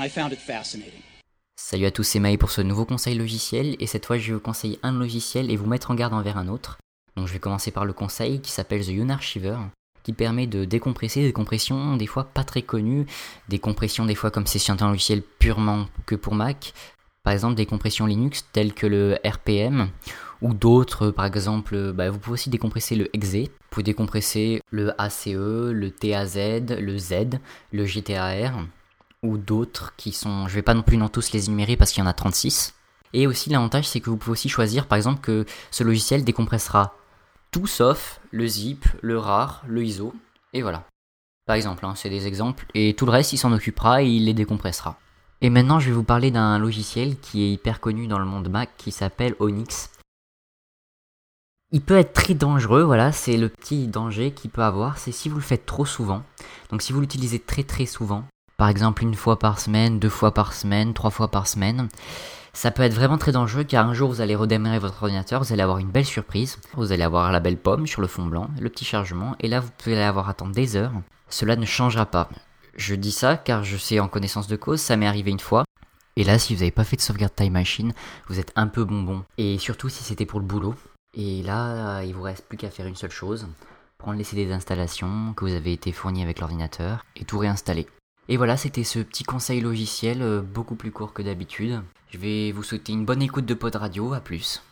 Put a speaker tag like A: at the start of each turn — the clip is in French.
A: I found it fascinating.
B: Salut à tous, c'est Maï pour ce nouveau conseil logiciel et cette fois je vais vous conseiller un logiciel et vous mettre en garde envers un autre. Donc je vais commencer par le conseil qui s'appelle The Unarchiver qui permet de décompresser des compressions des fois pas très connues, des compressions des fois comme c'est sur un logiciel purement que pour Mac, par exemple des compressions Linux telles que le RPM ou d'autres, par exemple, bah, vous pouvez aussi décompresser le exe, vous pouvez décompresser le ACE, le TAZ, le Z, le GTAR ou d'autres qui sont, je vais pas non plus non tous les énumérer parce qu'il y en a 36. Et aussi l'avantage c'est que vous pouvez aussi choisir par exemple que ce logiciel décompressera tout sauf le zip, le rar, le ISO, et voilà. Par exemple, hein, c'est des exemples, et tout le reste il s'en occupera et il les décompressera. Et maintenant je vais vous parler d'un logiciel qui est hyper connu dans le monde Mac qui s'appelle Onyx. Il peut être très dangereux, voilà, c'est le petit danger qu'il peut avoir, c'est si vous le faites trop souvent. Donc si vous l'utilisez très très souvent, par exemple une fois par semaine, deux fois par semaine, trois fois par semaine, ça peut être vraiment très dangereux car un jour vous allez redémarrer votre ordinateur, vous allez avoir une belle surprise, vous allez avoir la belle pomme sur le fond blanc, le petit chargement, et là vous pouvez avoir attendre des heures. Cela ne changera pas. Je dis ça car je sais en connaissance de cause, ça m'est arrivé une fois. Et là, si vous n'avez pas fait de sauvegarde Time Machine, vous êtes un peu bonbon. Et surtout si c'était pour le boulot. Et là, il vous reste plus qu'à faire une seule chose prendre les CD d'installation que vous avez été fourni avec l'ordinateur et tout réinstaller. Et voilà, c'était ce petit conseil logiciel euh, beaucoup plus court que d'habitude. Je vais vous souhaiter une bonne écoute de Pod Radio, à plus.